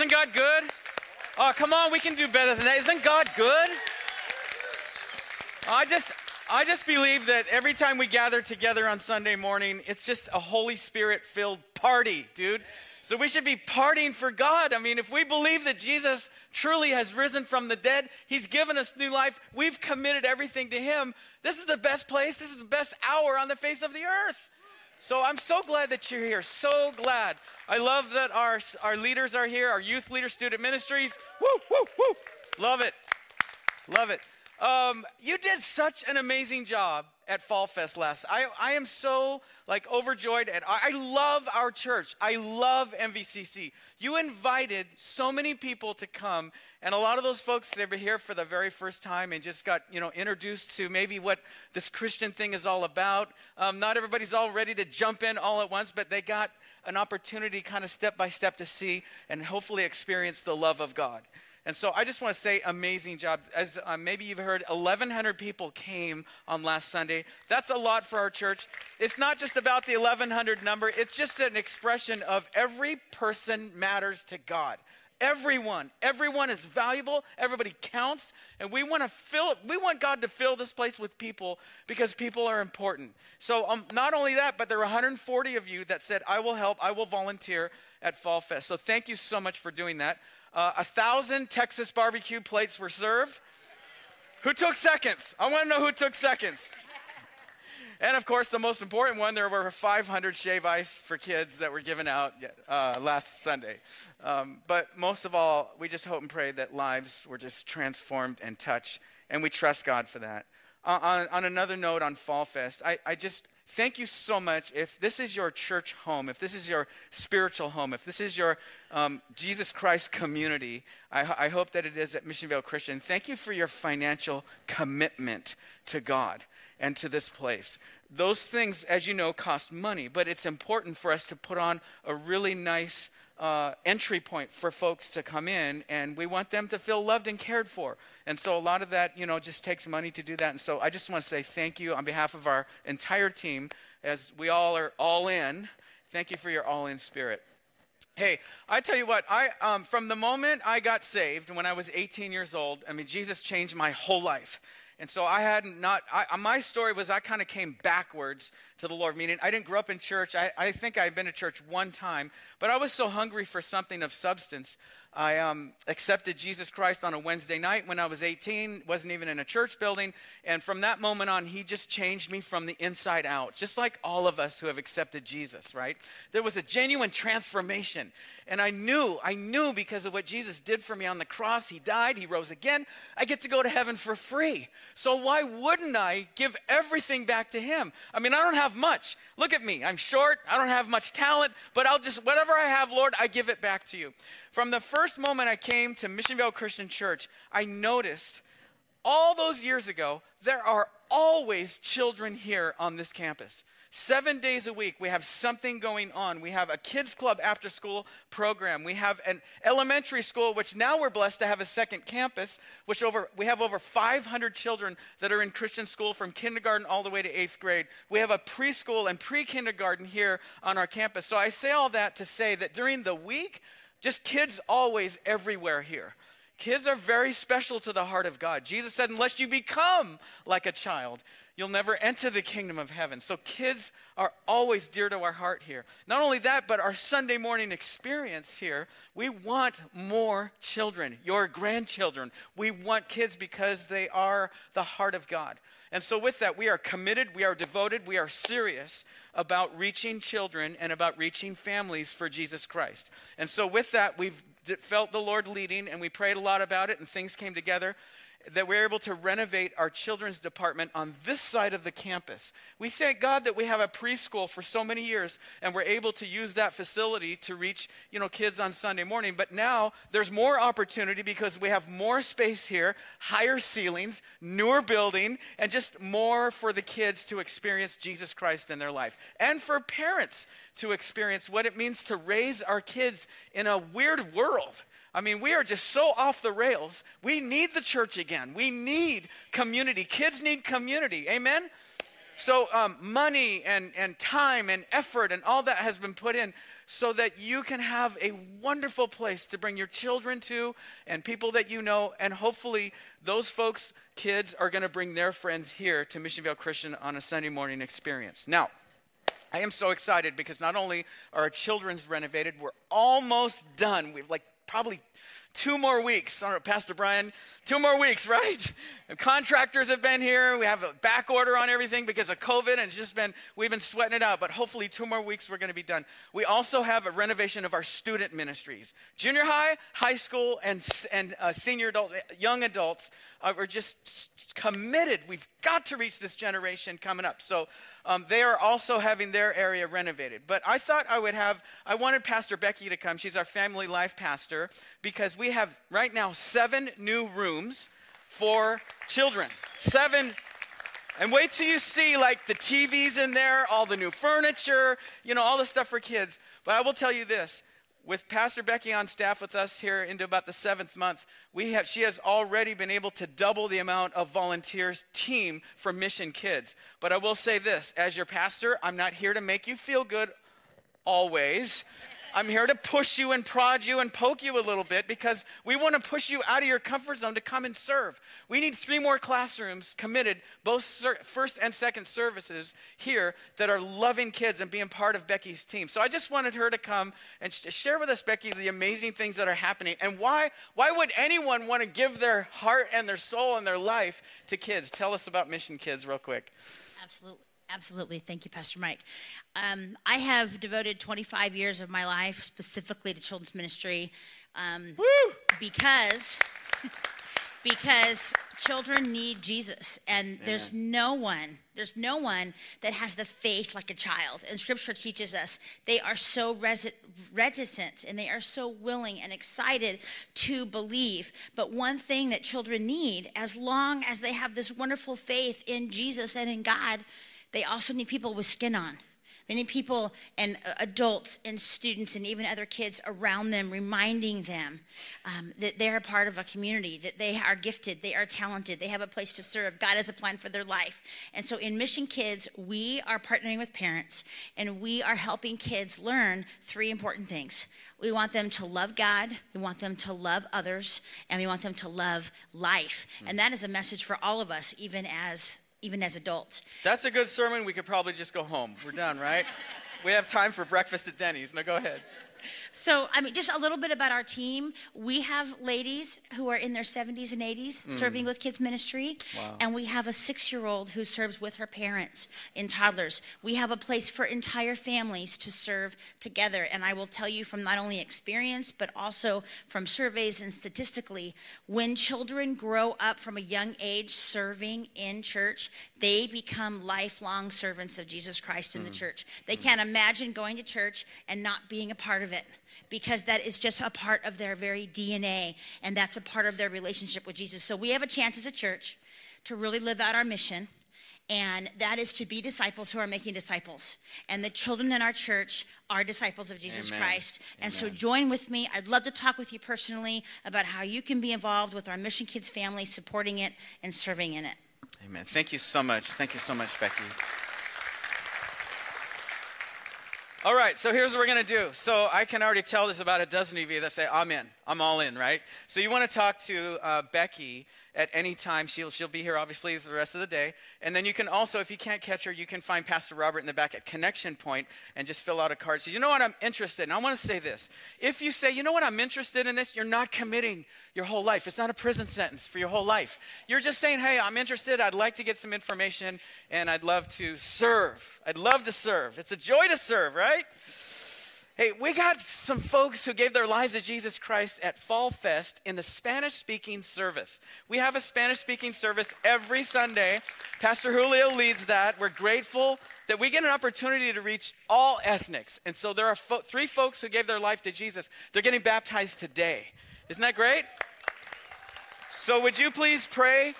Isn't God good? Oh, come on, we can do better than that. Isn't God good? I just I just believe that every time we gather together on Sunday morning, it's just a Holy Spirit filled party, dude. So we should be partying for God. I mean, if we believe that Jesus truly has risen from the dead, He's given us new life, we've committed everything to Him. This is the best place, this is the best hour on the face of the earth. So I'm so glad that you're here. So glad. I love that our, our leaders are here, our youth leader, student ministries. Woo, woo, woo. Love it. Love it. Um, you did such an amazing job at Fall Fest last. I, I am so like overjoyed at. I love our church. I love MVCC. You invited so many people to come, and a lot of those folks they were here for the very first time and just got you know introduced to maybe what this Christian thing is all about. Um, not everybody's all ready to jump in all at once, but they got an opportunity, kind of step by step, to see and hopefully experience the love of God. And so I just want to say, amazing job. As uh, maybe you've heard, 1,100 people came on last Sunday. That's a lot for our church. It's not just about the 1,100 number, it's just an expression of every person matters to God. Everyone, everyone is valuable. Everybody counts, and we want to fill. We want God to fill this place with people because people are important. So, um, not only that, but there were 140 of you that said, "I will help. I will volunteer at Fall Fest." So, thank you so much for doing that. Uh, a thousand Texas barbecue plates were served. Who took seconds? I want to know who took seconds. And of course, the most important one, there were 500 shave ice for kids that were given out uh, last Sunday. Um, but most of all, we just hope and pray that lives were just transformed and touched, and we trust God for that. Uh, on, on, another note, on Fall Fest, I, I just thank you so much. If this is your church home, if this is your spiritual home, if this is your um, Jesus Christ community, I, I, hope that it is at Mission Viejo Christian. Thank you for your financial commitment to God and to this place. Those things, as you know, cost money, but it's important for us to put on a really nice uh, entry point for folks to come in, and we want them to feel loved and cared for. And so a lot of that, you know, just takes money to do that. And so I just want to say thank you on behalf of our entire team, as we all are all in. Thank you for your all in spirit. Hey, I tell you what, I, um, from the moment I got saved when I was 18 years old, I mean, Jesus changed my whole life. And so I had not, I, my story was I kind of came backwards to the Lord, meaning I didn't grow up in church. I, I think I've been to church one time, but I was so hungry for something of substance. I um, accepted Jesus Christ on a Wednesday night when I was 18, wasn't even in a church building. And from that moment on, he just changed me from the inside out, just like all of us who have accepted Jesus, right? There was a genuine transformation. And I knew, I knew because of what Jesus did for me on the cross, he died, he rose again, I get to go to heaven for free. So why wouldn't I give everything back to him? I mean, I don't have much. Look at me. I'm short, I don't have much talent, but I'll just, whatever I have, Lord, I give it back to you. From the first moment I came to Mission Viejo Christian Church, I noticed all those years ago, there are always children here on this campus. Seven days a week, we have something going on. We have a kids' club after school program. We have an elementary school, which now we're blessed to have a second campus, which over, we have over 500 children that are in Christian school from kindergarten all the way to eighth grade. We have a preschool and pre kindergarten here on our campus. So I say all that to say that during the week, just kids always everywhere here. Kids are very special to the heart of God. Jesus said, unless you become like a child, you'll never enter the kingdom of heaven. So, kids are always dear to our heart here. Not only that, but our Sunday morning experience here, we want more children, your grandchildren. We want kids because they are the heart of God. And so, with that, we are committed, we are devoted, we are serious about reaching children and about reaching families for Jesus Christ. And so, with that, we've felt the Lord leading and we prayed a lot about it, and things came together that we're able to renovate our children's department on this side of the campus. We thank God that we have a preschool for so many years and we're able to use that facility to reach, you know, kids on Sunday morning. But now there's more opportunity because we have more space here, higher ceilings, newer building, and just more for the kids to experience Jesus Christ in their life. And for parents to experience what it means to raise our kids in a weird world I mean, we are just so off the rails. We need the church again. We need community. Kids need community. Amen? So, um, money and, and time and effort and all that has been put in so that you can have a wonderful place to bring your children to and people that you know. And hopefully, those folks, kids, are going to bring their friends here to Mission Viejo Christian on a Sunday morning experience. Now, I am so excited because not only are our children's renovated, we're almost done. We've like probably two more weeks. All right, Pastor Brian, two more weeks, right? And contractors have been here. We have a back order on everything because of COVID, and it's just been, we've been sweating it out. But hopefully, two more weeks, we're going to be done. We also have a renovation of our student ministries junior high, high school, and, and uh, senior adult, young adults. Uh, we're just committed. We've got to reach this generation coming up. So um, they are also having their area renovated. But I thought I would have, I wanted Pastor Becky to come. She's our family life pastor because we have right now seven new rooms for children. Seven. And wait till you see like the TVs in there, all the new furniture, you know, all the stuff for kids. But I will tell you this with Pastor Becky on staff with us here into about the seventh month, we have, she has already been able to double the amount of volunteers team for Mission Kids. But I will say this as your pastor, I'm not here to make you feel good always. I'm here to push you and prod you and poke you a little bit because we want to push you out of your comfort zone to come and serve. We need three more classrooms committed, both first and second services here, that are loving kids and being part of Becky's team. So I just wanted her to come and share with us, Becky, the amazing things that are happening and why, why would anyone want to give their heart and their soul and their life to kids? Tell us about Mission Kids, real quick. Absolutely. Absolutely. Thank you, Pastor Mike. Um, I have devoted 25 years of my life specifically to children's ministry um, because. because children need Jesus and Amen. there's no one there's no one that has the faith like a child and scripture teaches us they are so resi- reticent and they are so willing and excited to believe but one thing that children need as long as they have this wonderful faith in Jesus and in God they also need people with skin on. They need people and uh, adults and students and even other kids around them reminding them um, that they're a part of a community, that they are gifted, they are talented, they have a place to serve. God has a plan for their life. And so in Mission Kids, we are partnering with parents and we are helping kids learn three important things. We want them to love God, we want them to love others, and we want them to love life. And that is a message for all of us, even as even as adults. That's a good sermon. We could probably just go home. We're done, right? we have time for breakfast at Denny's. No, go ahead. So, I mean, just a little bit about our team. We have ladies who are in their 70s and 80s mm. serving with kids ministry. Wow. And we have a six year old who serves with her parents in toddlers. We have a place for entire families to serve together. And I will tell you from not only experience, but also from surveys and statistically, when children grow up from a young age serving in church, they become lifelong servants of Jesus Christ in mm. the church. They mm. can't imagine going to church and not being a part of it because that is just a part of their very DNA and that's a part of their relationship with Jesus. So we have a chance as a church to really live out our mission. And that is to be disciples who are making disciples. And the children in our church are disciples of Jesus Amen. Christ. And Amen. so join with me. I'd love to talk with you personally about how you can be involved with our Mission Kids family, supporting it and serving in it. Amen. Thank you so much. Thank you so much, Becky. All right, so here's what we're going to do. So I can already tell there's about a dozen of you that say, I'm in. I'm all in, right? So you want to talk to uh, Becky at any time. She'll, she'll be here, obviously, for the rest of the day. And then you can also, if you can't catch her, you can find Pastor Robert in the back at Connection Point and just fill out a card. So, you know what I'm interested in? I want to say this. If you say, you know what, I'm interested in this, you're not committing your whole life. It's not a prison sentence for your whole life. You're just saying, hey, I'm interested. I'd like to get some information and I'd love to serve. I'd love to serve. It's a joy to serve, right? Hey, we got some folks who gave their lives to Jesus Christ at Fall Fest in the Spanish speaking service. We have a Spanish speaking service every Sunday. Pastor Julio leads that. We're grateful that we get an opportunity to reach all ethnics. And so there are fo- three folks who gave their life to Jesus. They're getting baptized today. Isn't that great? So, would you please pray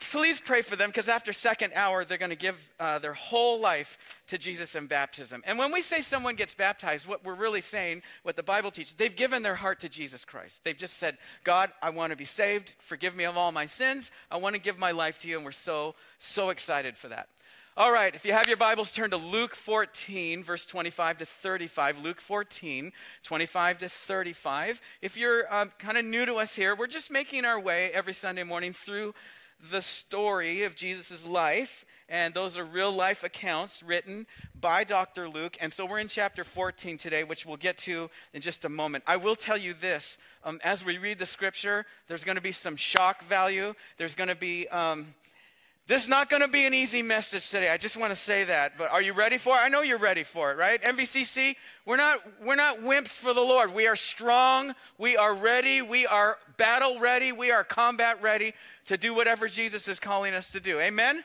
please pray for them because after second hour they're going to give uh, their whole life to jesus in baptism. And when we say someone gets baptized what we're really saying what the bible teaches they've given their heart to jesus christ. They've just said god i want to be saved. Forgive me of all my sins. I want to give my life to you. And we're so so excited for that. All right, if you have your Bibles, turn to Luke 14, verse 25 to 35. Luke 14, 25 to 35. If you're um, kind of new to us here, we're just making our way every Sunday morning through the story of Jesus' life. And those are real life accounts written by Dr. Luke. And so we're in chapter 14 today, which we'll get to in just a moment. I will tell you this um, as we read the scripture, there's going to be some shock value. There's going to be. Um, this is not going to be an easy message today. I just want to say that. But are you ready for it? I know you're ready for it, right? MVCC, we're not, we're not wimps for the Lord. We are strong. We are ready. We are battle ready. We are combat ready to do whatever Jesus is calling us to do. Amen?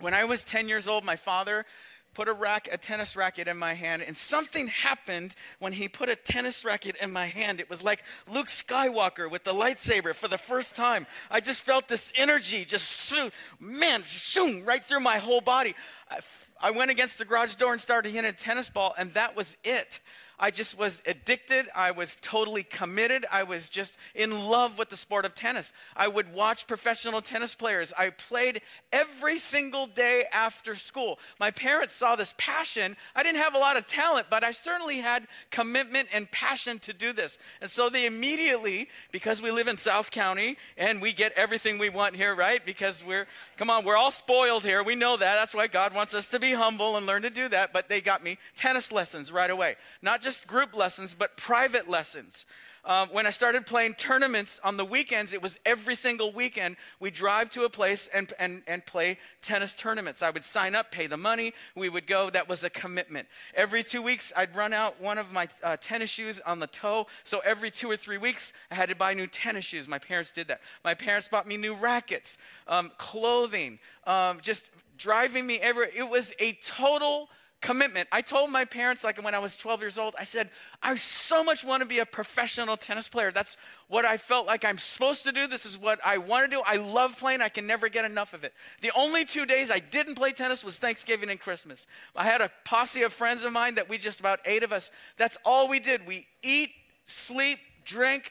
When I was 10 years old, my father put a rack, a tennis racket in my hand, and something happened when he put a tennis racket in my hand. It was like Luke Skywalker with the lightsaber for the first time. I just felt this energy just, man, shoom, right through my whole body. I, I went against the garage door and started hitting a tennis ball, and that was it. I just was addicted. I was totally committed. I was just in love with the sport of tennis. I would watch professional tennis players. I played every single day after school. My parents saw this passion. I didn't have a lot of talent, but I certainly had commitment and passion to do this. And so they immediately, because we live in South County and we get everything we want here, right? Because we're, come on, we're all spoiled here. We know that. That's why God wants us to be humble and learn to do that. But they got me tennis lessons right away. Not just group lessons, but private lessons. Um, when I started playing tournaments on the weekends, it was every single weekend we drive to a place and, and, and play tennis tournaments. I would sign up, pay the money, we would go. That was a commitment. Every two weeks, I'd run out one of my uh, tennis shoes on the toe. So every two or three weeks, I had to buy new tennis shoes. My parents did that. My parents bought me new rackets, um, clothing, um, just driving me everywhere. It was a total commitment. I told my parents, like when I was 12 years old, I said, I so much want to be a professional tennis player. That's what I felt like I'm supposed to do. This is what I want to do. I love playing. I can never get enough of it. The only two days I didn't play tennis was Thanksgiving and Christmas. I had a posse of friends of mine that we just about eight of us, that's all we did. We eat, sleep, drink,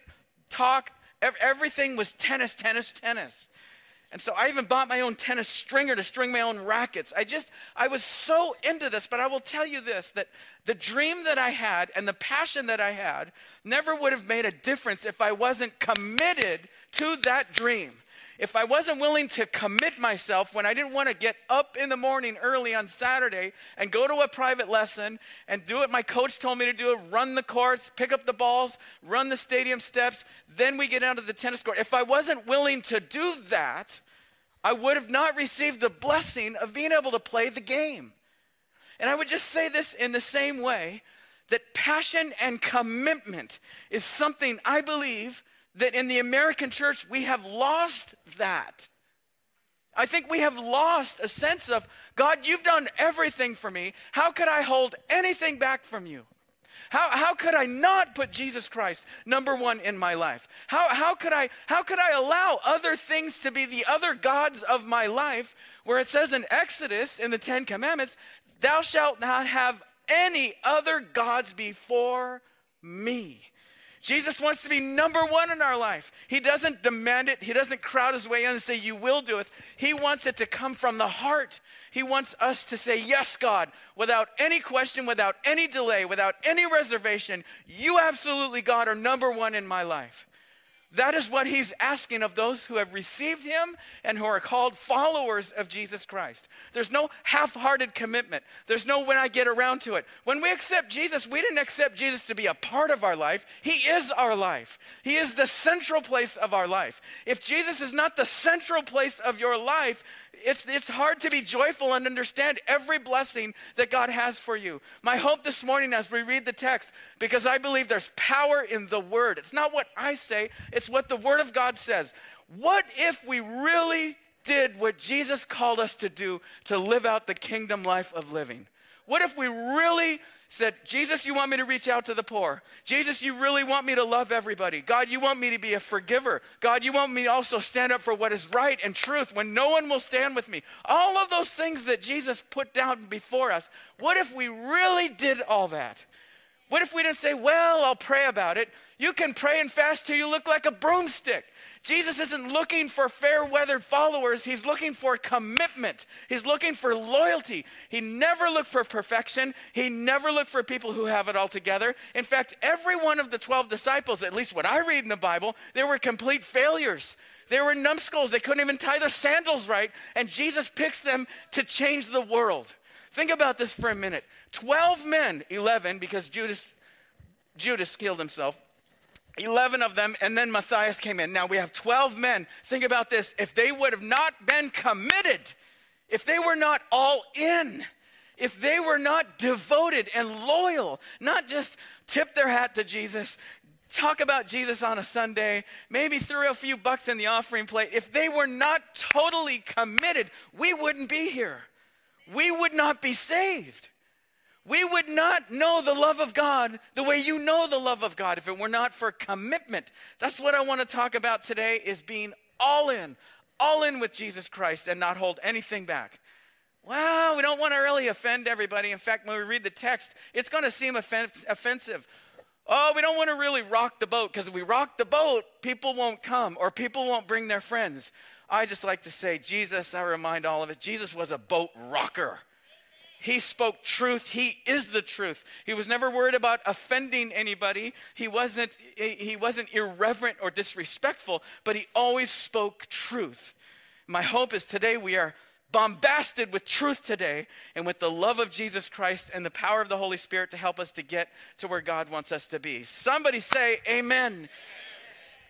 talk. Everything was tennis, tennis, tennis. And so I even bought my own tennis stringer to string my own rackets. I just, I was so into this, but I will tell you this that the dream that I had and the passion that I had never would have made a difference if I wasn't committed to that dream. If I wasn't willing to commit myself when I didn't want to get up in the morning early on Saturday and go to a private lesson and do what my coach told me to do run the courts, pick up the balls, run the stadium steps, then we get out of the tennis court. If I wasn't willing to do that, I would have not received the blessing of being able to play the game. And I would just say this in the same way that passion and commitment is something I believe that in the American church we have lost that. I think we have lost a sense of God, you've done everything for me. How could I hold anything back from you? How, how could I not put Jesus Christ number one in my life? How, how, could I, how could I allow other things to be the other gods of my life where it says in Exodus, in the Ten Commandments, thou shalt not have any other gods before me? Jesus wants to be number one in our life. He doesn't demand it, He doesn't crowd His way in and say, You will do it. He wants it to come from the heart. He wants us to say, Yes, God, without any question, without any delay, without any reservation. You absolutely, God, are number one in my life. That is what he's asking of those who have received him and who are called followers of Jesus Christ. There's no half hearted commitment. There's no when I get around to it. When we accept Jesus, we didn't accept Jesus to be a part of our life. He is our life, He is the central place of our life. If Jesus is not the central place of your life, it's, it's hard to be joyful and understand every blessing that God has for you. My hope this morning as we read the text, because I believe there's power in the Word. It's not what I say, it's what the Word of God says. What if we really did what Jesus called us to do to live out the kingdom life of living? What if we really said, Jesus, you want me to reach out to the poor. Jesus, you really want me to love everybody. God, you want me to be a forgiver. God, you want me also stand up for what is right and truth when no one will stand with me. All of those things that Jesus put down before us. What if we really did all that? What if we didn't say, Well, I'll pray about it? You can pray and fast till you look like a broomstick. Jesus isn't looking for fair weathered followers, He's looking for commitment. He's looking for loyalty. He never looked for perfection, He never looked for people who have it all together. In fact, every one of the 12 disciples, at least what I read in the Bible, they were complete failures. They were numbskulls. They couldn't even tie their sandals right. And Jesus picks them to change the world. Think about this for a minute. 12 men, 11, because Judas, Judas killed himself. 11 of them, and then Matthias came in. Now we have 12 men. Think about this. If they would have not been committed, if they were not all in, if they were not devoted and loyal, not just tip their hat to Jesus, talk about Jesus on a Sunday, maybe throw a few bucks in the offering plate, if they were not totally committed, we wouldn't be here. We would not be saved. We would not know the love of God the way you know the love of God if it were not for commitment. That's what I want to talk about today is being all in, all in with Jesus Christ and not hold anything back. Well, we don't want to really offend everybody. In fact, when we read the text, it's going to seem offensive. Oh, we don't want to really rock the boat because if we rock the boat, people won't come or people won't bring their friends. I just like to say, Jesus, I remind all of us, Jesus was a boat rocker. He spoke truth. He is the truth. He was never worried about offending anybody. He wasn't, he wasn't irreverent or disrespectful, but he always spoke truth. My hope is today we are bombasted with truth today and with the love of Jesus Christ and the power of the Holy Spirit to help us to get to where God wants us to be. Somebody say, Amen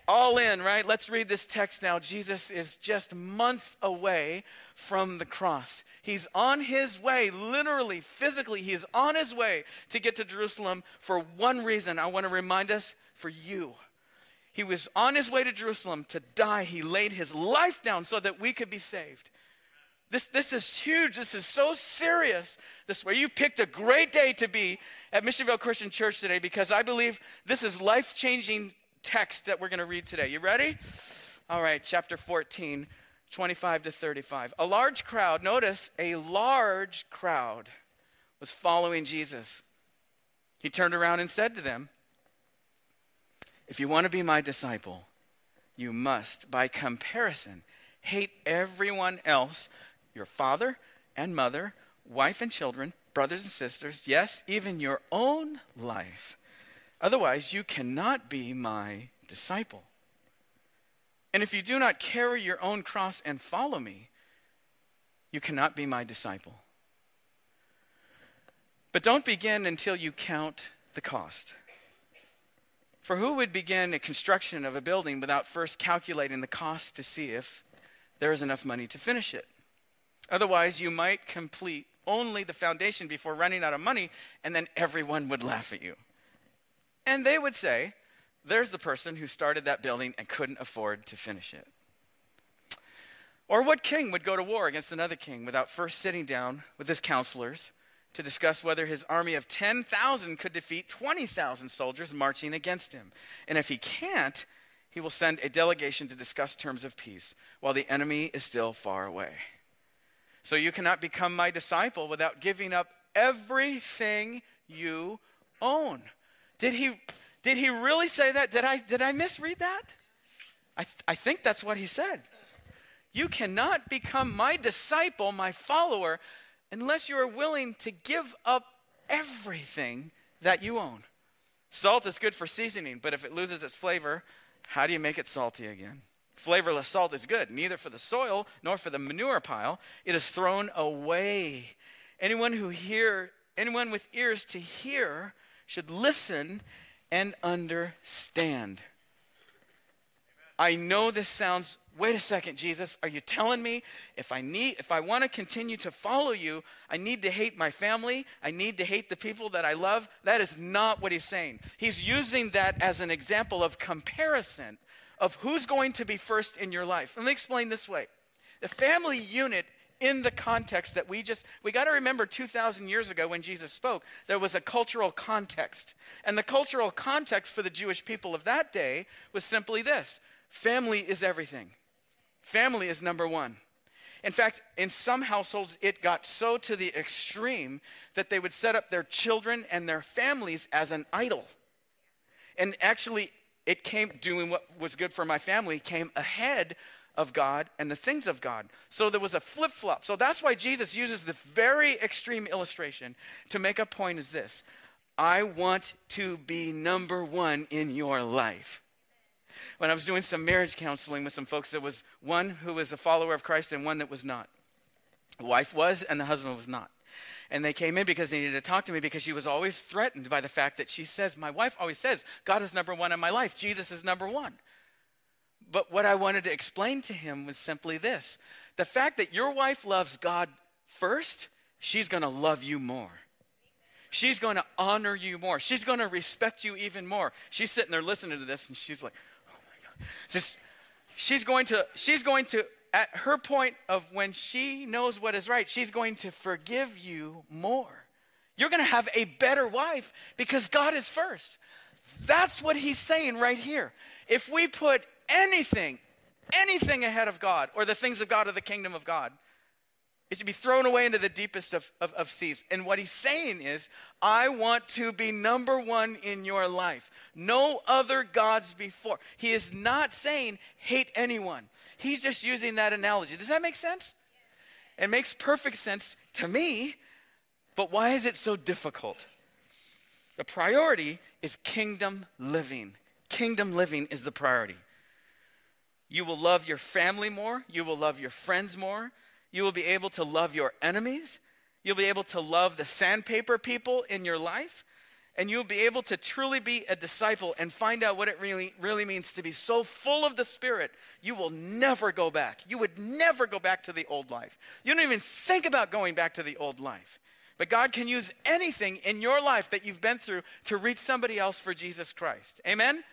all in, right? Let's read this text now. Jesus is just months away from the cross. He's on his way, literally, physically, he's on his way to get to Jerusalem for one reason. I want to remind us for you. He was on his way to Jerusalem to die. He laid his life down so that we could be saved. This, this is huge. This is so serious. This way, you picked a great day to be at Mission Viejo Christian Church today because I believe this is life changing text that we're going to read today. You ready? All right, chapter 14, 25 to 35. A large crowd, notice, a large crowd was following Jesus. He turned around and said to them, If you want to be my disciple, you must, by comparison, hate everyone else your father and mother, wife and children, brothers and sisters, yes, even your own life. Otherwise, you cannot be my disciple. And if you do not carry your own cross and follow me, you cannot be my disciple. But don't begin until you count the cost. For who would begin a construction of a building without first calculating the cost to see if there is enough money to finish it? Otherwise, you might complete only the foundation before running out of money, and then everyone would laugh at you. And they would say, there's the person who started that building and couldn't afford to finish it. Or what king would go to war against another king without first sitting down with his counselors to discuss whether his army of 10,000 could defeat 20,000 soldiers marching against him? And if he can't, he will send a delegation to discuss terms of peace while the enemy is still far away. So you cannot become my disciple without giving up everything you own. Did he, did he really say that? Did I, did I misread that? I, th- I think that's what he said. You cannot become my disciple, my follower, unless you are willing to give up everything that you own. Salt is good for seasoning, but if it loses its flavor, how do you make it salty again? Flavorless salt is good, neither for the soil nor for the manure pile. It is thrown away. Anyone who hear, anyone with ears to hear should listen and understand. I know this sounds wait a second Jesus are you telling me if I need if I want to continue to follow you I need to hate my family I need to hate the people that I love? That is not what he's saying. He's using that as an example of comparison of who's going to be first in your life. Let me explain this way. The family unit in the context that we just we got to remember 2000 years ago when Jesus spoke there was a cultural context. And the cultural context for the Jewish people of that day was simply this. Family is everything. Family is number 1 In fact, in some households, it got so to the extreme that they would set up their children and their families as an idol. And actually, it came doing what was good for my family, came ahead of God and the things of God. So there was a flip flop. So that's why Jesus uses the very extreme illustration to make a point is this I want to be number one in your life. When I was doing some marriage counseling with some folks, there was one who was a follower of Christ and one that was not. The wife was, and the husband was not. And they came in because they needed to talk to me because she was always threatened by the fact that she says, My wife always says, God is number one in my life, Jesus is number one. But what I wanted to explain to him was simply this the fact that your wife loves God first, she's going to love you more. She's going to honor you more. She's going to respect you even more. She's sitting there listening to this and she's like, oh my God. She's going to, she's going to, at her point of when she knows what is right, she's going to forgive you more. You're going to have a better wife because God is first. That's what he's saying right here. If we put anything, anything ahead of God or the things of God or the kingdom of God, it should be thrown away into the deepest of, of, of, seas. And what he's saying is, I want to be number one in your life. No other gods before. He is not saying hate anyone. He's just using that analogy. Does that make sense? It makes perfect sense to me, but why is it so difficult? The priority is kingdom living. Kingdom living is the priority. You will love your family more. You will love your friends more. You will be able to love your enemies. You'll be able to love the sandpaper people in your life. And you'll be able to truly be a disciple and find out what it really, really means to be so full of the Spirit, you will never go back. You would never go back to the old life. You don't even think about going back to the old life. But God can use anything in your life that you've been through to reach somebody else for Jesus Christ. Amen?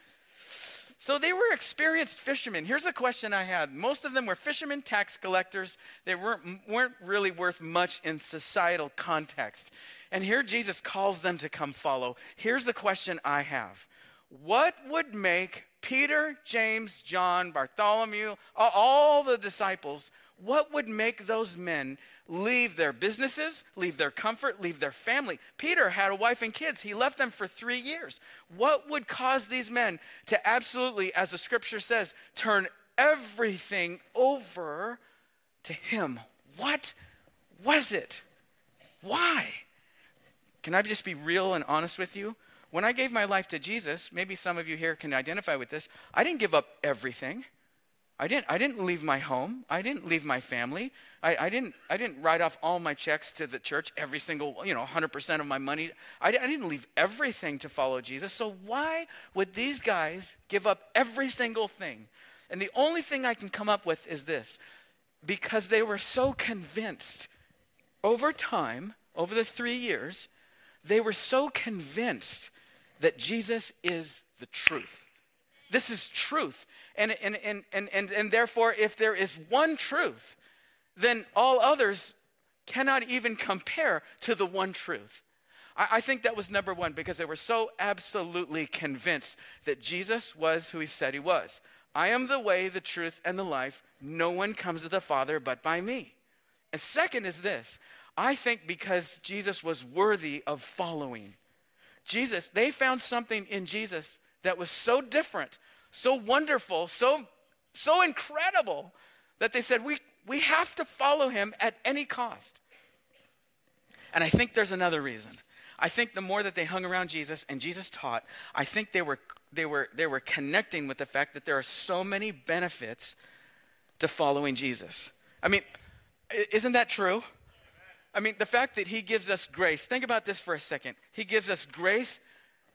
So they were experienced fishermen. Here's a question I had. Most of them were fishermen, tax collectors. They weren't, weren't really worth much in societal context. And here Jesus calls them to come follow. Here's the question I have What would make Peter, James, John, Bartholomew, all the disciples, what would make those men leave their businesses, leave their comfort, leave their family? Peter had a wife and kids. He left them for three years. What would cause these men to absolutely, as the scripture says, turn everything over to him? What was it? Why? Can I just be real and honest with you? When I gave my life to Jesus, maybe some of you here can identify with this, I didn't give up everything. I didn't, I didn't leave my home. I didn't leave my family. I, I, didn't, I didn't write off all my checks to the church, every single, you know, 100% of my money. I, I didn't leave everything to follow Jesus. So why would these guys give up every single thing? And the only thing I can come up with is this because they were so convinced over time, over the three years, they were so convinced that Jesus is the truth. This is truth. And, and, and, and, and, and therefore, if there is one truth, then all others cannot even compare to the one truth. I, I think that was number one because they were so absolutely convinced that Jesus was who he said he was. I am the way, the truth, and the life. No one comes to the Father but by me. And second is this I think because Jesus was worthy of following. Jesus, they found something in Jesus that was so different so wonderful, so, so incredible that they said, we, we have to follow him at any cost. And I think there's another reason. I think the more that they hung around Jesus and Jesus taught, I think they were, they were, they were connecting with the fact that there are so many benefits to following Jesus. I mean, isn't that true? I mean, the fact that he gives us grace, think about this for a second. He gives us grace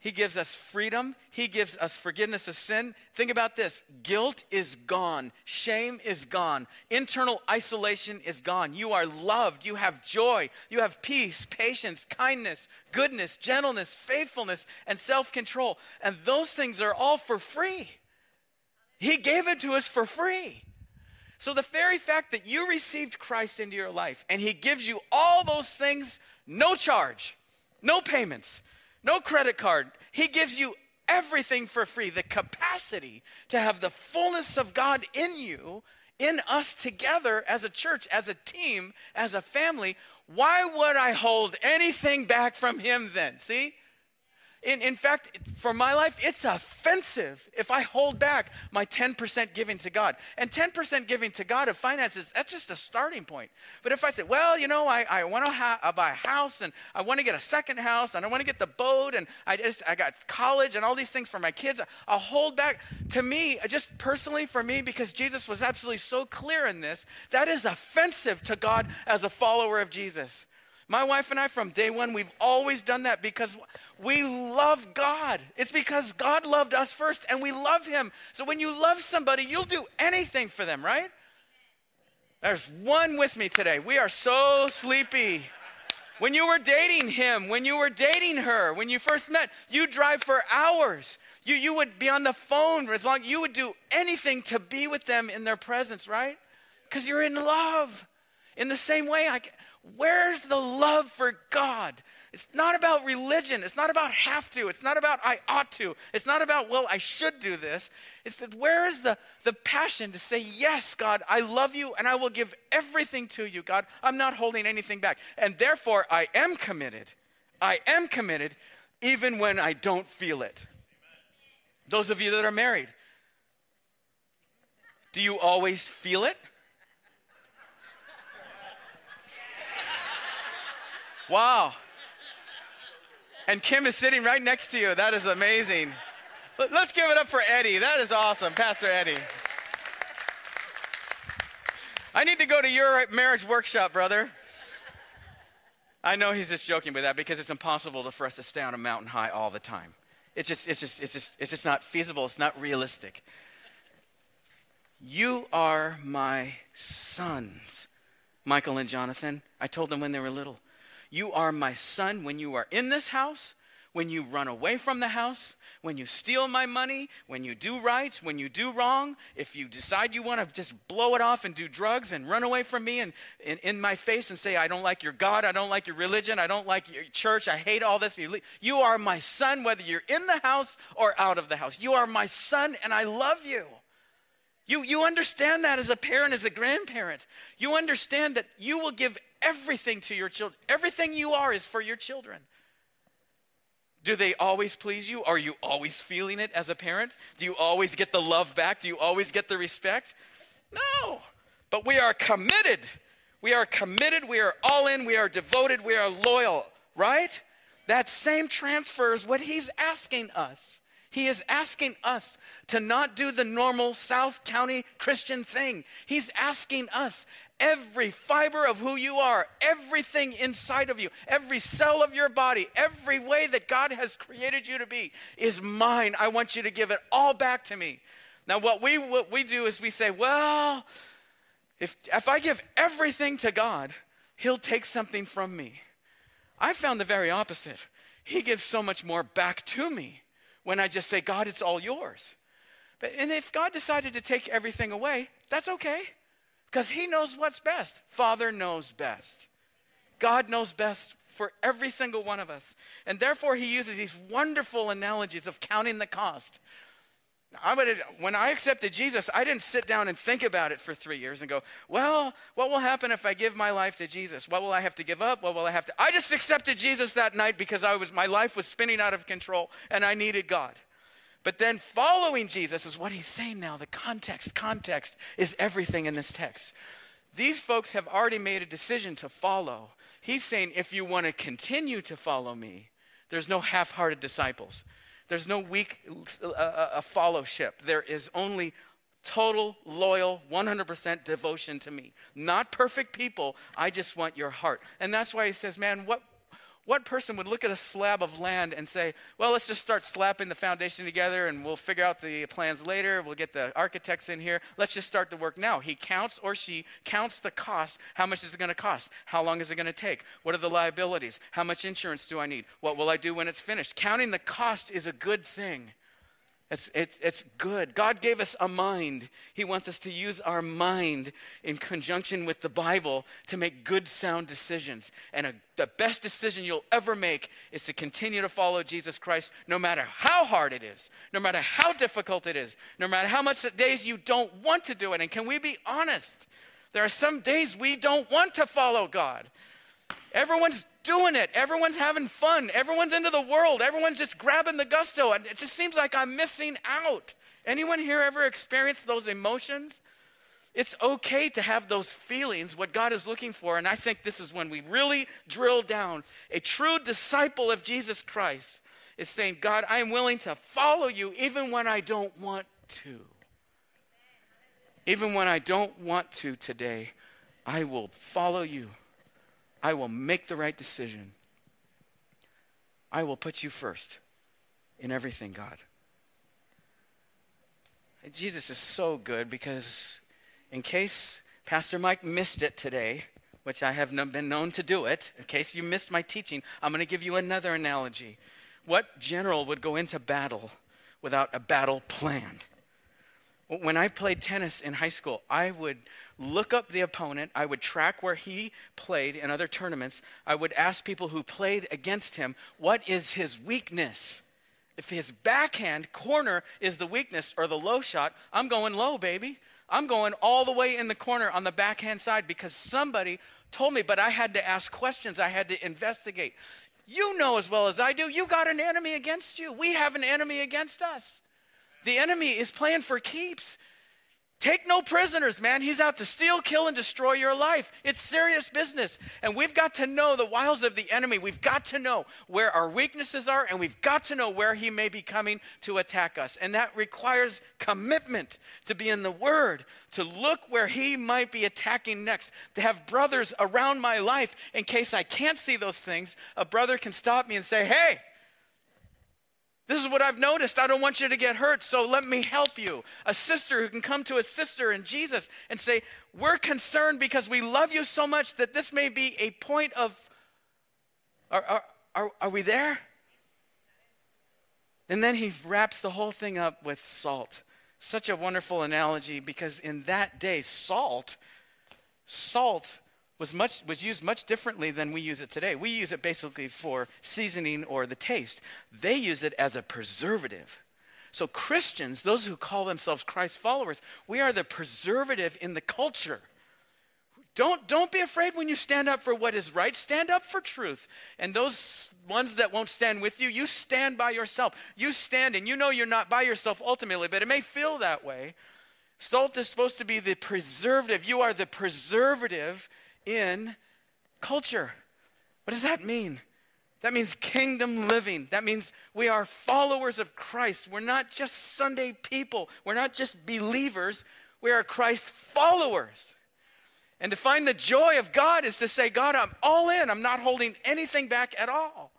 he gives us freedom. He gives us forgiveness of sin. Think about this guilt is gone, shame is gone, internal isolation is gone. You are loved. You have joy. You have peace, patience, kindness, goodness, gentleness, faithfulness, and self control. And those things are all for free. He gave it to us for free. So, the very fact that you received Christ into your life and He gives you all those things, no charge, no payments, no credit card. He gives you everything for free. The capacity to have the fullness of God in you in us together as a church, as a team, as a family, why would I hold anything back from Him then? See? In, in fact, for my life, it's offensive if I hold back my 10% giving to God. And 10% giving to God of finances, that's just a starting point. But if I say, well, you know, I, I want to ha- buy a house and I want to get a second house and I want to get the boat and I just, I got college and all these things for my kids, I'll hold back. To me, just personally for me, because Jesus was absolutely so clear in this, that is offensive to God as a follower of Jesus. My wife and I, from day one, we've always done that because we love God. It's because God loved us first and we love Him. So when you love somebody, you'll do anything for them, right? There's one with me today. We are so sleepy. When you were dating him, when you were dating her, when you first met, you drive for hours. You, you would be on the phone for as long. You would do anything to be with them in their presence, right? Because you're in love. In the same way, I, Where's the love for God? It's not about religion. It's not about have to. It's not about I ought to. It's not about, well, I should do this. It's that where is the, the passion to say, yes, God, I love you and I will give everything to you, God. I'm not holding anything back. And therefore, I am committed. I am committed even when I don't feel it. Those of you that are married, do you always feel it? Wow. And Kim is sitting right next to you. That is amazing. Let's give it up for Eddie. That is awesome, Pastor Eddie. I need to go to your marriage workshop, brother. I know he's just joking with that because it's impossible for us to stay on a mountain high all the time. It's just, it's just, it's just, it's just not feasible. It's not realistic. You are my sons, Michael and Jonathan. I told them when they were little. You are my son when you are in this house, when you run away from the house, when you steal my money, when you do right, when you do wrong, if you decide you want to just blow it off and do drugs and run away from me and in, my face and say, I don't like your God, I don't like your religion, I don't like your church, I hate all this. You, you are my son, whether you're in the house or out of the house. You are my son, and I love you. You, you understand that as a parent, as a grandparent. You understand that you will give everything to your children. Everything you are is for your children. Do they always please you? Are you always feeling it as a parent? Do you always get the love back? Do you always get the respect? No. But we are committed. We are committed. We are all in. We are devoted. We are loyal, right? That same transfers what he's asking us. He is asking us to not do the normal South County Christian thing. He's asking us, every fiber of who you are, everything inside of you, every cell of your body, every way that God has created you to be is mine. I want you to give it all back to me. Now, what we, what we do is we say, well, if, if I give everything to God, He'll take something from me. I found the very opposite. He gives so much more back to me when I just say, God, it's all yours. But, and if God decided to take everything away, that's okay because He knows what's best. Father knows best. God knows best for every single one of us. And therefore, He uses these wonderful analogies of counting the cost. I would, when I accepted Jesus, I didn't sit down and think about it for three years and go, well, what will happen if I give my life to Jesus? What will I have to give up? What will I have to? I just accepted Jesus that night because I was, my life was spinning out of control and I needed God. But then following Jesus is what he's saying now. The context, context is everything in this text. These folks have already made a decision to follow. He's saying, if you want to continue to follow me, there's no half hearted disciples. There's no weak uh, uh, uh, fellowship. There is only total, loyal, 100% devotion to me. Not perfect people. I just want your heart. And that's why he says, man, what, what person would look at a slab of land and say, well, let's just start slapping the foundation together and we'll figure out the plans later. We'll get the architects in here. Let's just start the work now. He counts or she counts the cost. How much is it going to cost? How long is it going to take? What are the liabilities? How much insurance do I need? What will I do when it's finished? Counting the cost is a good thing. It's, it's, it's good. God gave us a mind. He wants us to use our mind in conjunction with the Bible to make good, sound decisions. And a, the best decision you'll ever make is to continue to follow Jesus Christ no matter how hard it is, no matter how difficult it is, no matter how much days you don't want to do it. And can we be honest? There are some days we don't want to follow God. Everyone's doing it. Everyone's having fun. Everyone's into the world. Everyone's just grabbing the gusto. And it just seems like I'm missing out. Anyone here ever experienced those emotions? It's okay to have those feelings, what God is looking for. And I think this is when we really drill down. A true disciple of Jesus Christ is saying, God, I am willing to follow you even when I don't want to. Even when I don't want to today, I will follow you. I will make the right decision. I will put you first in everything, God. Jesus is so good because, in case Pastor Mike missed it today, which I have been known to do it, in case you missed my teaching, I'm going to give you another analogy. What general would go into battle without a battle plan? When I played tennis in high school, I would look up the opponent. I would track where he played in other tournaments. I would ask people who played against him, what is his weakness? If his backhand corner is the weakness or the low shot, I'm going low, baby. I'm going all the way in the corner on the backhand side because somebody told me, but I had to ask questions. I had to investigate. You know as well as I do, you got an enemy against you. We have an enemy against us. The enemy is playing for keeps. Take no prisoners, man. He's out to steal, kill, and destroy your life. It's serious business. And we've got to know the wiles of the enemy. We've got to know where our weaknesses are, and we've got to know where he may be coming to attack us. And that requires commitment to be in the Word, to look where he might be attacking next, to have brothers around my life in case I can't see those things. A brother can stop me and say, Hey, this is what I've noticed. I don't want you to get hurt, so let me help you. A sister who can come to a sister in Jesus and say, We're concerned because we love you so much that this may be a point of. Are, are, are, are we there? And then he wraps the whole thing up with salt. Such a wonderful analogy because in that day, salt, salt was, much, was used much differently than we use it today. We use it basically for seasoning or the taste. They use it as a preservative. So, Christians, those who call themselves Christ followers, we are the preservative in the culture. Don't, don't be afraid when you stand up for what is right. Stand up for truth. And those ones that won't stand with you, you stand by yourself. You stand and you know you're not by yourself ultimately, but it may feel that way. Salt is supposed to be the preservative. You are the preservative in culture. What does that mean? That means kingdom living. That means we are followers of Christ. We're not just Sunday people. We're not just believers. We are Christ followers. And to find the joy of God is to say, God, I'm all in. I'm not holding anything back at all.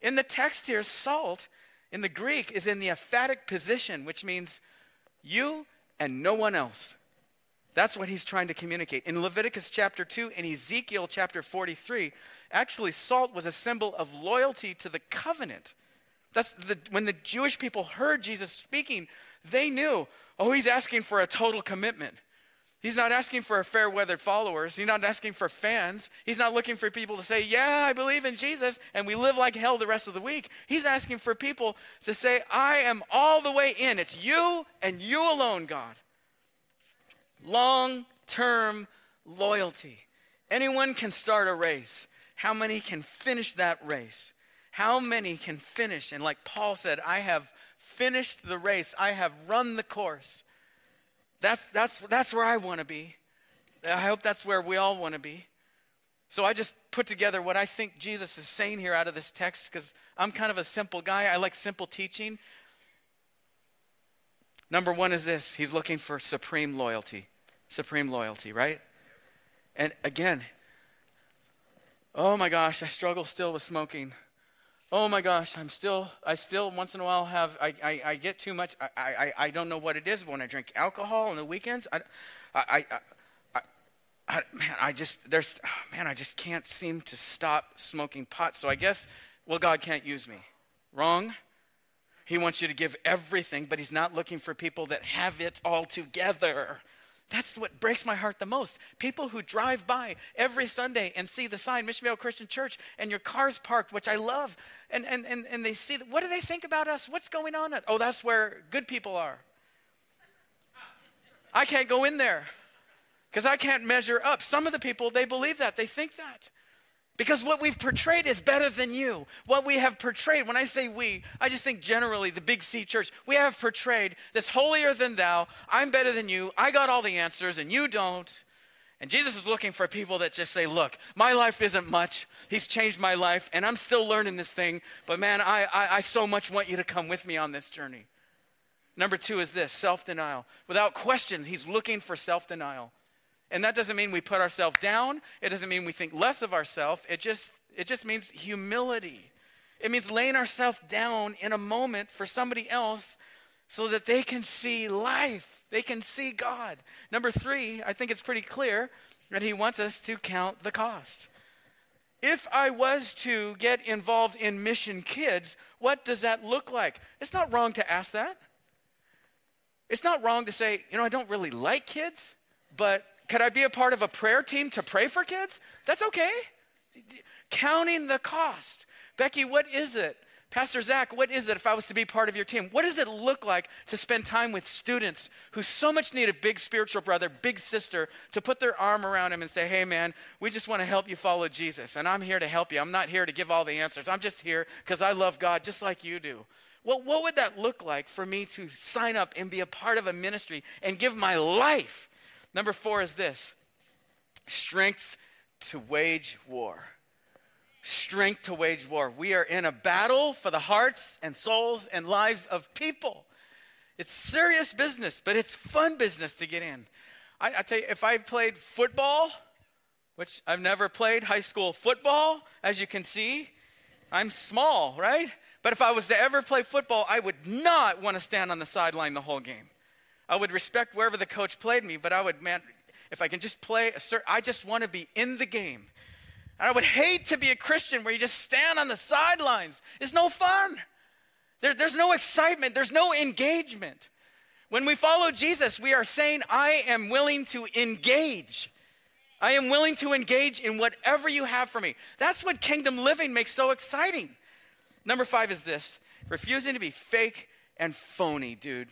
In the text here, salt in the Greek is in the emphatic position, which means you and no one else. That's what he's trying to communicate. In Leviticus chapter 2 and Ezekiel chapter 43, actually, salt was a symbol of loyalty to the covenant. That's the, when the Jewish people heard Jesus speaking, they knew, oh, he's asking for a total commitment. He's not asking for a fair weather followers. He's not asking for fans. He's not looking for people to say, Yeah, I believe in Jesus, and we live like hell the rest of the week. He's asking for people to say, I am all the way in. It's you and you alone, God long term loyalty. Anyone can start a race. How many can finish that race? How many can finish? And like Paul said, I have finished the race, I have run the course. That's, that's, that's where I want to be. I hope that's where we all want to be. So I just put together what I think Jesus is saying here out of this text because I'm kind of a simple guy. I like simple teaching. Number one is this He's looking for supreme loyalty. Supreme loyalty, right? And again, oh my gosh, I struggle still with smoking. Oh my gosh, I'm still, I still once in a while have, I, I, I get too much, I, I, I don't know what it is when I drink alcohol on the weekends. I, I, I, I, man, I just, there's, oh man, I just can't seem to stop smoking pot. So I guess, well, God can't use me. Wrong. He wants you to give everything, but He's not looking for people that have it all together. That's what breaks my heart the most. People who drive by every Sunday and see the sign, Mission Viejo Christian Church, and your car's parked, which I love, and, and, and, and they see, what do they think about us? What's going on? Oh, that's where good people are. I can't go in there because I can't measure up. Some of the people, they believe that, they think that. Because what we've portrayed is better than you. What we have portrayed, when I say we, I just think generally the Big C church, we have portrayed this holier than thou. I'm better than you. I got all the answers and you don't. And Jesus is looking for people that just say, Look, my life isn't much. He's changed my life and I'm still learning this thing. But man, I, I, I so much want you to come with me on this journey. Number two is this self denial. Without question, he's looking for self denial. And that doesn't mean we put ourselves down. It doesn't mean we think less of ourselves. It just, it just means humility. It means laying ourselves down in a moment for somebody else so that they can see life. They can see God. Number three, I think it's pretty clear that he wants us to count the cost. If I was to get involved in mission kids, what does that look like? It's not wrong to ask that. It's not wrong to say, you know, I don't really like kids, but could I be a part of a prayer team to pray for kids? That's okay. Counting the cost. Becky, what is it? Pastor Zach, what is it if I was to be part of your team? What does it look like to spend time with students who so much need a big spiritual brother, big sister, to put their arm around him and say, hey, man, we just want to help you follow Jesus, and I'm here to help you. I'm not here to give all the answers. I'm just here because I love God just like you do. Well, what would that look like for me to sign up and be a part of a ministry and give my life Number four is this strength to wage war. Strength to wage war. We are in a battle for the hearts and souls and lives of people. It's serious business, but it's fun business to get in. I, I tell you, if I played football, which I've never played high school football, as you can see, I'm small, right? But if I was to ever play football, I would not want to stand on the sideline the whole game. I would respect wherever the coach played me, but I would, man, if I can just play, a certain, I just want to be in the game. And I would hate to be a Christian where you just stand on the sidelines. It's no fun. There, there's no excitement, there's no engagement. When we follow Jesus, we are saying, I am willing to engage. I am willing to engage in whatever you have for me. That's what kingdom living makes so exciting. Number five is this refusing to be fake and phony, dude.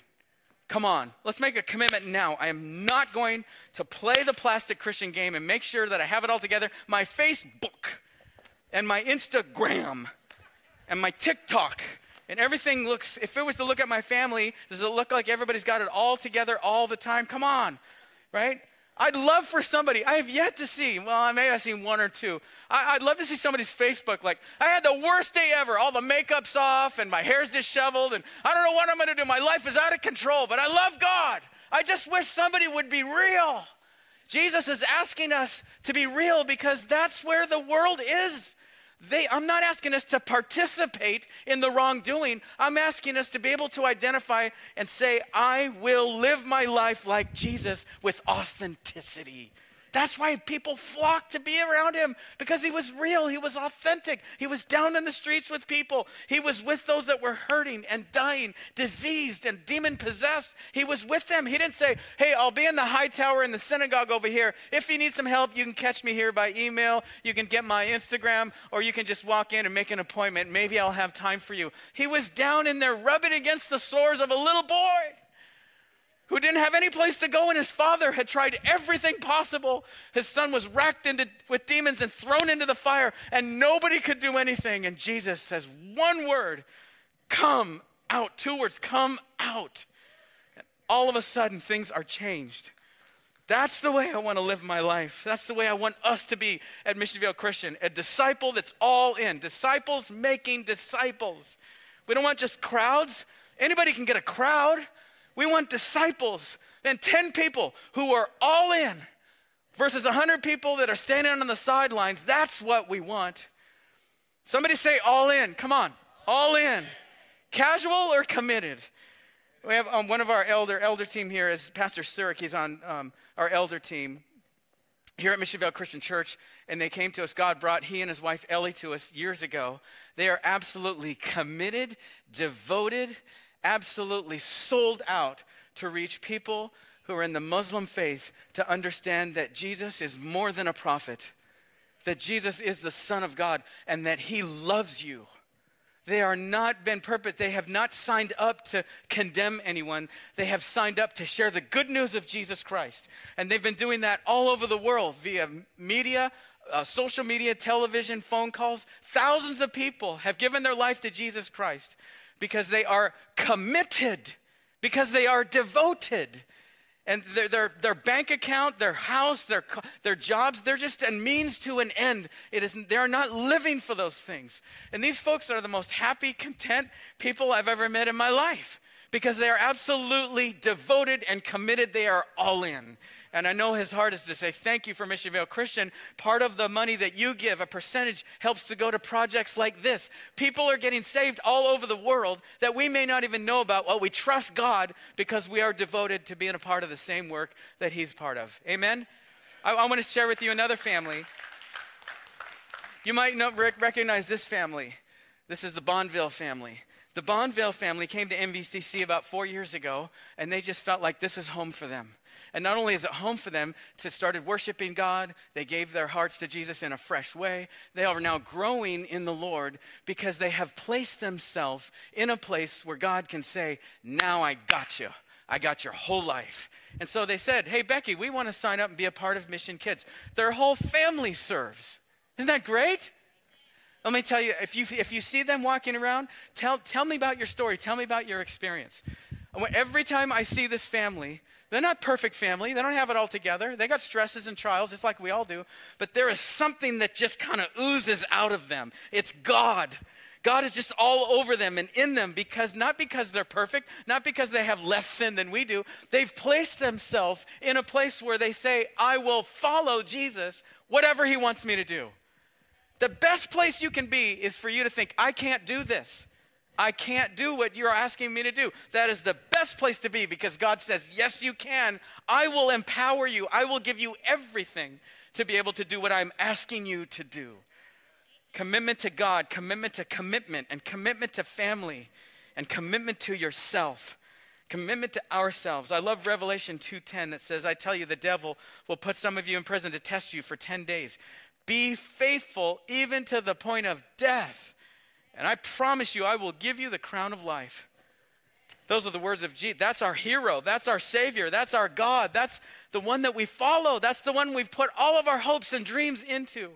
Come on, let's make a commitment now. I am not going to play the plastic Christian game and make sure that I have it all together. My Facebook and my Instagram and my TikTok and everything looks, if it was to look at my family, does it look like everybody's got it all together all the time? Come on, right? I'd love for somebody, I have yet to see, well, I may have seen one or two. I, would love to see somebody's Facebook, like, I had the worst day ever. All the makeup's off and my hair's disheveled and I don't know what I'm going to do. My life is out of control, but I love God. I just wish somebody would be real. Jesus is asking us to be real because that's where the world is. They, I'm not asking us to participate in the wrongdoing. I'm asking us to be able to identify and say, I will live my life like Jesus with authenticity. That's why people flocked to be around him because he was real, he was authentic, he was down in the streets with people, he was with those that were hurting and dying, diseased and demon possessed. He was with them. He didn't say, Hey, I'll be in the high tower in the synagogue over here. If you need some help, you can catch me here by email, you can get my Instagram, or you can just walk in and make an appointment. Maybe I'll have time for you. He was down in there rubbing against the sores of a little boy who didn't have any place to go, and his father had tried everything possible. His son was racked into, with demons and thrown into the fire, and nobody could do anything. And Jesus says one word come out. Two words come out. And all of a sudden, things are changed. That's the way I want to live my life. That's the way I want us to be at Mission Viejo Christian a disciple that's all in, disciples making disciples. We don't want just crowds. Anybody can get a crowd. We want disciples and 10 people who are all in versus 100 people that are standing on the sidelines. That's what we want. Somebody say all in. Come on. All in. Casual or committed? We have um, one of our elder elder team here is Pastor Surik. He's on um, our elder team. here at Mission Viejo Christian Church, and they came to us. God brought he and his wife Ellie to us years ago. They are absolutely committed, devoted, absolutely sold out to reach people who are in the Muslim faith to understand that Jesus is more than a prophet, that Jesus is the Son of God, and that he loves you. They are not been perfect. They have not signed up to condemn anyone. They have signed up to share the good news of Jesus Christ. And they've been doing that all over the world via media, uh, social media, television, phone calls. Thousands of people have given their life to Jesus Christ because they are committed, because they are devoted, and their, their, their bank account, their house, their, their jobs, they're just a means to an end. It is, they're not living for those things. And these folks are the most happy, content people I've ever met in my life because they are absolutely devoted and committed. They are all in. And I know his heart is to say, Thank you for Mission Viejo Christian. Part of the money that you give, a percentage, helps to go to projects like this. People are getting saved all over the world that we may not even know about. Well, we trust God because we are devoted to being a part of the same work that he's part of. Amen? I, I want to share with you another family. You might not rec- recognize this family. This is the Bonville family. The Bonville family came to MVCC about four years ago, and they just felt like this is home for them. And not only is it home for them to started worshiping God, they gave their hearts to Jesus in a fresh way. They are now growing in the Lord because they have placed themselves in a place where God can say, Now I got you. I got your whole life. And so they said, Hey, Becky, we want to sign up and be a part of Mission Kids. Their whole family serves. Isn't that great? Let me tell you, if you, if you see them walking around, tell, tell me about your story. Tell me about your experience. Every time I see this family, they're not perfect family. They don't have it all together. They got stresses and trials just like we all do. But there is something that just kind of oozes out of them. It's God. God is just all over them and in them because not because they're perfect, not because they have less sin than we do. They've placed themselves in a place where they say, I will follow Jesus, whatever he wants me to do. The best place you can be is for you to think, I can't do this. I can't do what you're asking me to do. That is the best place to be because God says, Yes, you can. I will empower you. I will give you everything to be able to do what I'm asking you to do. Commitment to God, commitment to commitment, and commitment to family, and commitment to yourself. Commitment to ourselves. I love Revelation 2:10 that says, "I tell you the devil will put some of you in prison to test you for 10 days. Be faithful even to the point of death." And I promise you, I will give you the crown of life. Those are the words of Jesus. That's our hero. That's our Savior. That's our God. That's the one that we follow. That's the one we've put all of our hopes and dreams into.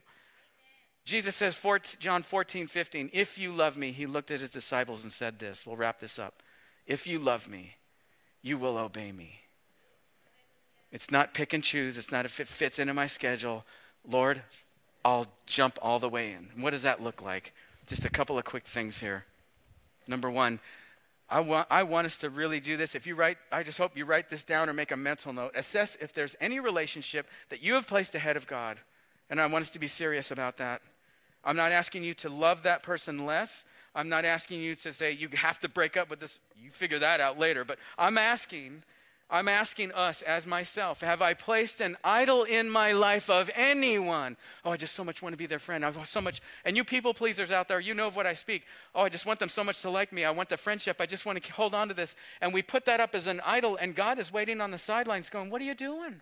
Jesus says, John 14, 15, if you love me, he looked at his disciples and said this. We'll wrap this up. If you love me, you will obey me. It's not pick and choose. It's not if it fits into my schedule. Lord, I'll jump all the way in. What does that look like? Just a couple of quick things here. Number one, I want, I want us to really do this. If you write, I just hope you write this down or make a mental note. Assess if there's any relationship that you have placed ahead of God. And I want us to be serious about that. I'm not asking you to love that person less. I'm not asking you to say you have to break up with this. You figure that out later. But I'm asking I'm asking us as myself, have I placed an idol in my life of anyone? Oh, I just so much want to be their friend. I want so much. And you people pleasers out there, you know of what I speak. Oh, I just want them so much to like me. I want the friendship. I just want to hold on to this. And we put that up as an idol, and God is waiting on the sidelines going, What are you doing?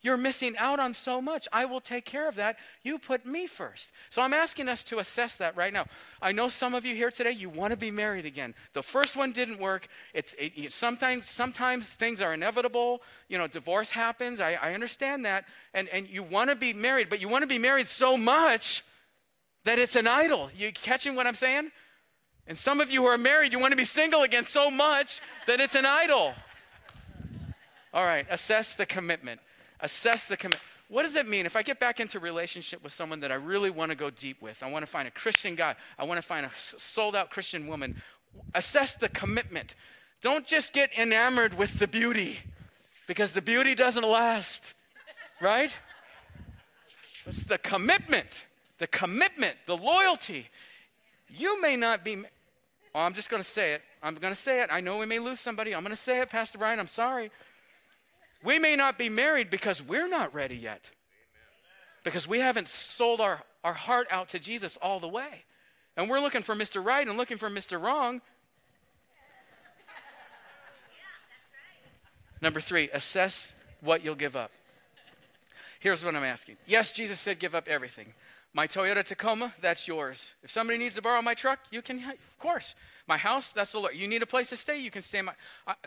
You're missing out on so much. I will take care of that. You put me first. So I'm asking us to assess that right now. I know some of you here today, you want to be married again. The first one didn't work. It's it, sometimes sometimes things are inevitable. You know, divorce happens. I, I understand that. And and you want to be married, but you want to be married so much that it's an idol. You catching what I'm saying? And some of you who are married, you want to be single again so much that it's an idol. All right, assess the commitment assess the commitment. What does it mean if I get back into relationship with someone that I really want to go deep with? I want to find a Christian guy. I want to find a sold out Christian woman. Assess the commitment. Don't just get enamored with the beauty because the beauty doesn't last, right? It's the commitment, the commitment, the loyalty. You may not be, oh, I'm just going to say it. I'm going to say it. I know we may lose somebody. I'm going to say it, Pastor Brian. I'm sorry. We may not be married because we're not ready yet. because we haven't sold our, our heart out to Jesus all the way. And we're looking for Mr. Right and looking for Mr. Wrong. Number three, assess what you'll give up. Here's what I'm asking. Yes, Jesus said give up everything. My Toyota Tacoma, that's yours. If somebody needs to borrow my truck, you can, of course. My house, that's the Lord. You need a place to stay, you can stay. My,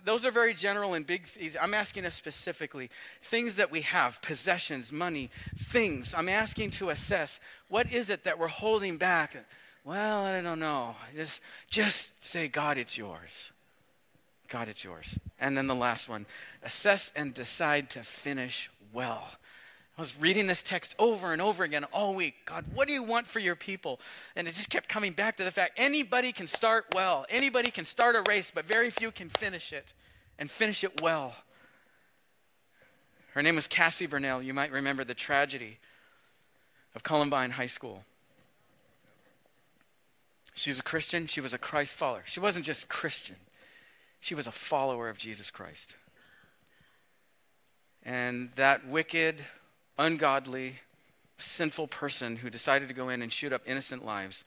those are very general and big. Things. I'm asking us specifically things that we have, possessions, money, things. I'm asking to assess what is it that we're holding back. Well, I don't know. Just, just say, God, it's yours. God, it's yours. And then the last one assess and decide to finish well. I was reading this text over and over again all week. God, what do you want for your people? And it just kept coming back to the fact anybody can start well, anybody can start a race, but very few can finish it and finish it well. Her name was Cassie Bernall. You might remember the tragedy of Columbine High School. She was a Christian, she was a Christ follower. She wasn't just Christian, she was a follower of Jesus Christ. And that wicked, ungodly, sinful person who decided to go in and shoot up innocent lives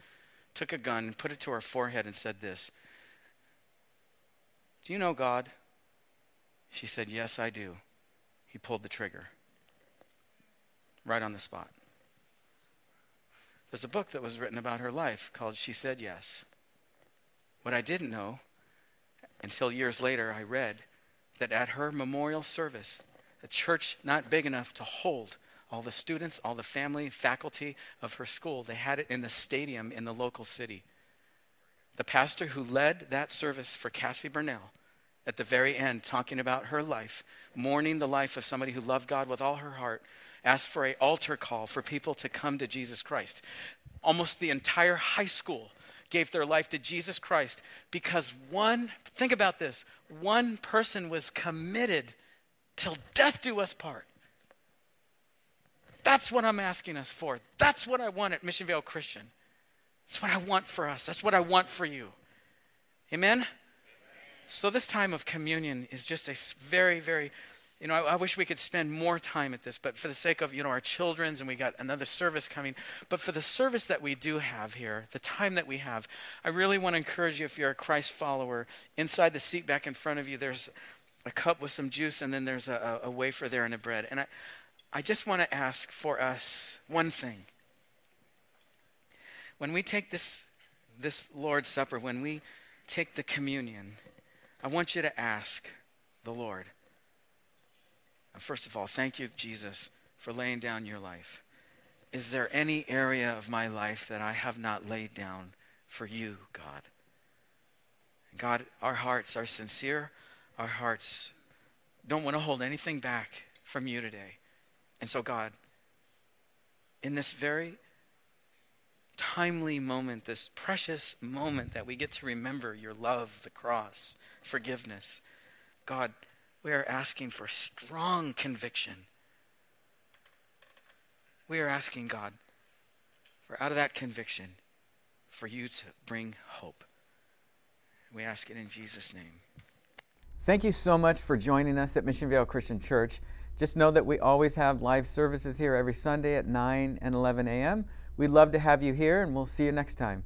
took a gun, and put it to her forehead, and said this Do you know God? She said, Yes, I do. He pulled the trigger right on the spot. There's a book that was written about her life called She Said Yes. What I didn't know until years later, I read that at her memorial service, a church not big enough to hold all the students, all the family, faculty of her school. They had it in the stadium in the local city. The pastor who led that service for Cassie Bernall at the very end, talking about her life, mourning the life of somebody who loved God with all her heart, asked for an altar call for people to come to Jesus Christ. Almost the entire high school gave their life to Jesus Christ because one, think about this, one person was committed till death do us part. That's what I'm asking us for. That's what I want at Mission Viejo Christian. That's what I want for us. That's what I want for you. Amen? So, this time of communion is just a very, very, you know, I, I, wish we could spend more time at this, but for the sake of, you know, our children's and we got another service coming, but for the service that we do have here, the time that we have, I really want to encourage you if you're a Christ follower, inside the seat back in front of you, there's a cup with some juice, and then there's a, a wafer there and a bread. And I, I just want to ask for us one thing. When we take this, this Lord's Supper, when we take the communion, I want you to ask the Lord. First of all, thank you, Jesus, for laying down your life. Is there any area of my life that I have not laid down for you, God? God, our hearts are sincere our hearts don't want to hold anything back from you today. And so, God, in this very timely moment, this precious moment that we get to remember your love, the cross, forgiveness, God, we are asking for strong conviction. We are asking God for out of that conviction for you to bring hope. We ask it in Jesus' name. Thank you so much for joining us at Mission Viejo Christian Church. Just know that we always have live services here every Sunday at 9 and 11 a.m. We'd love to have you here, and we'll see you next time.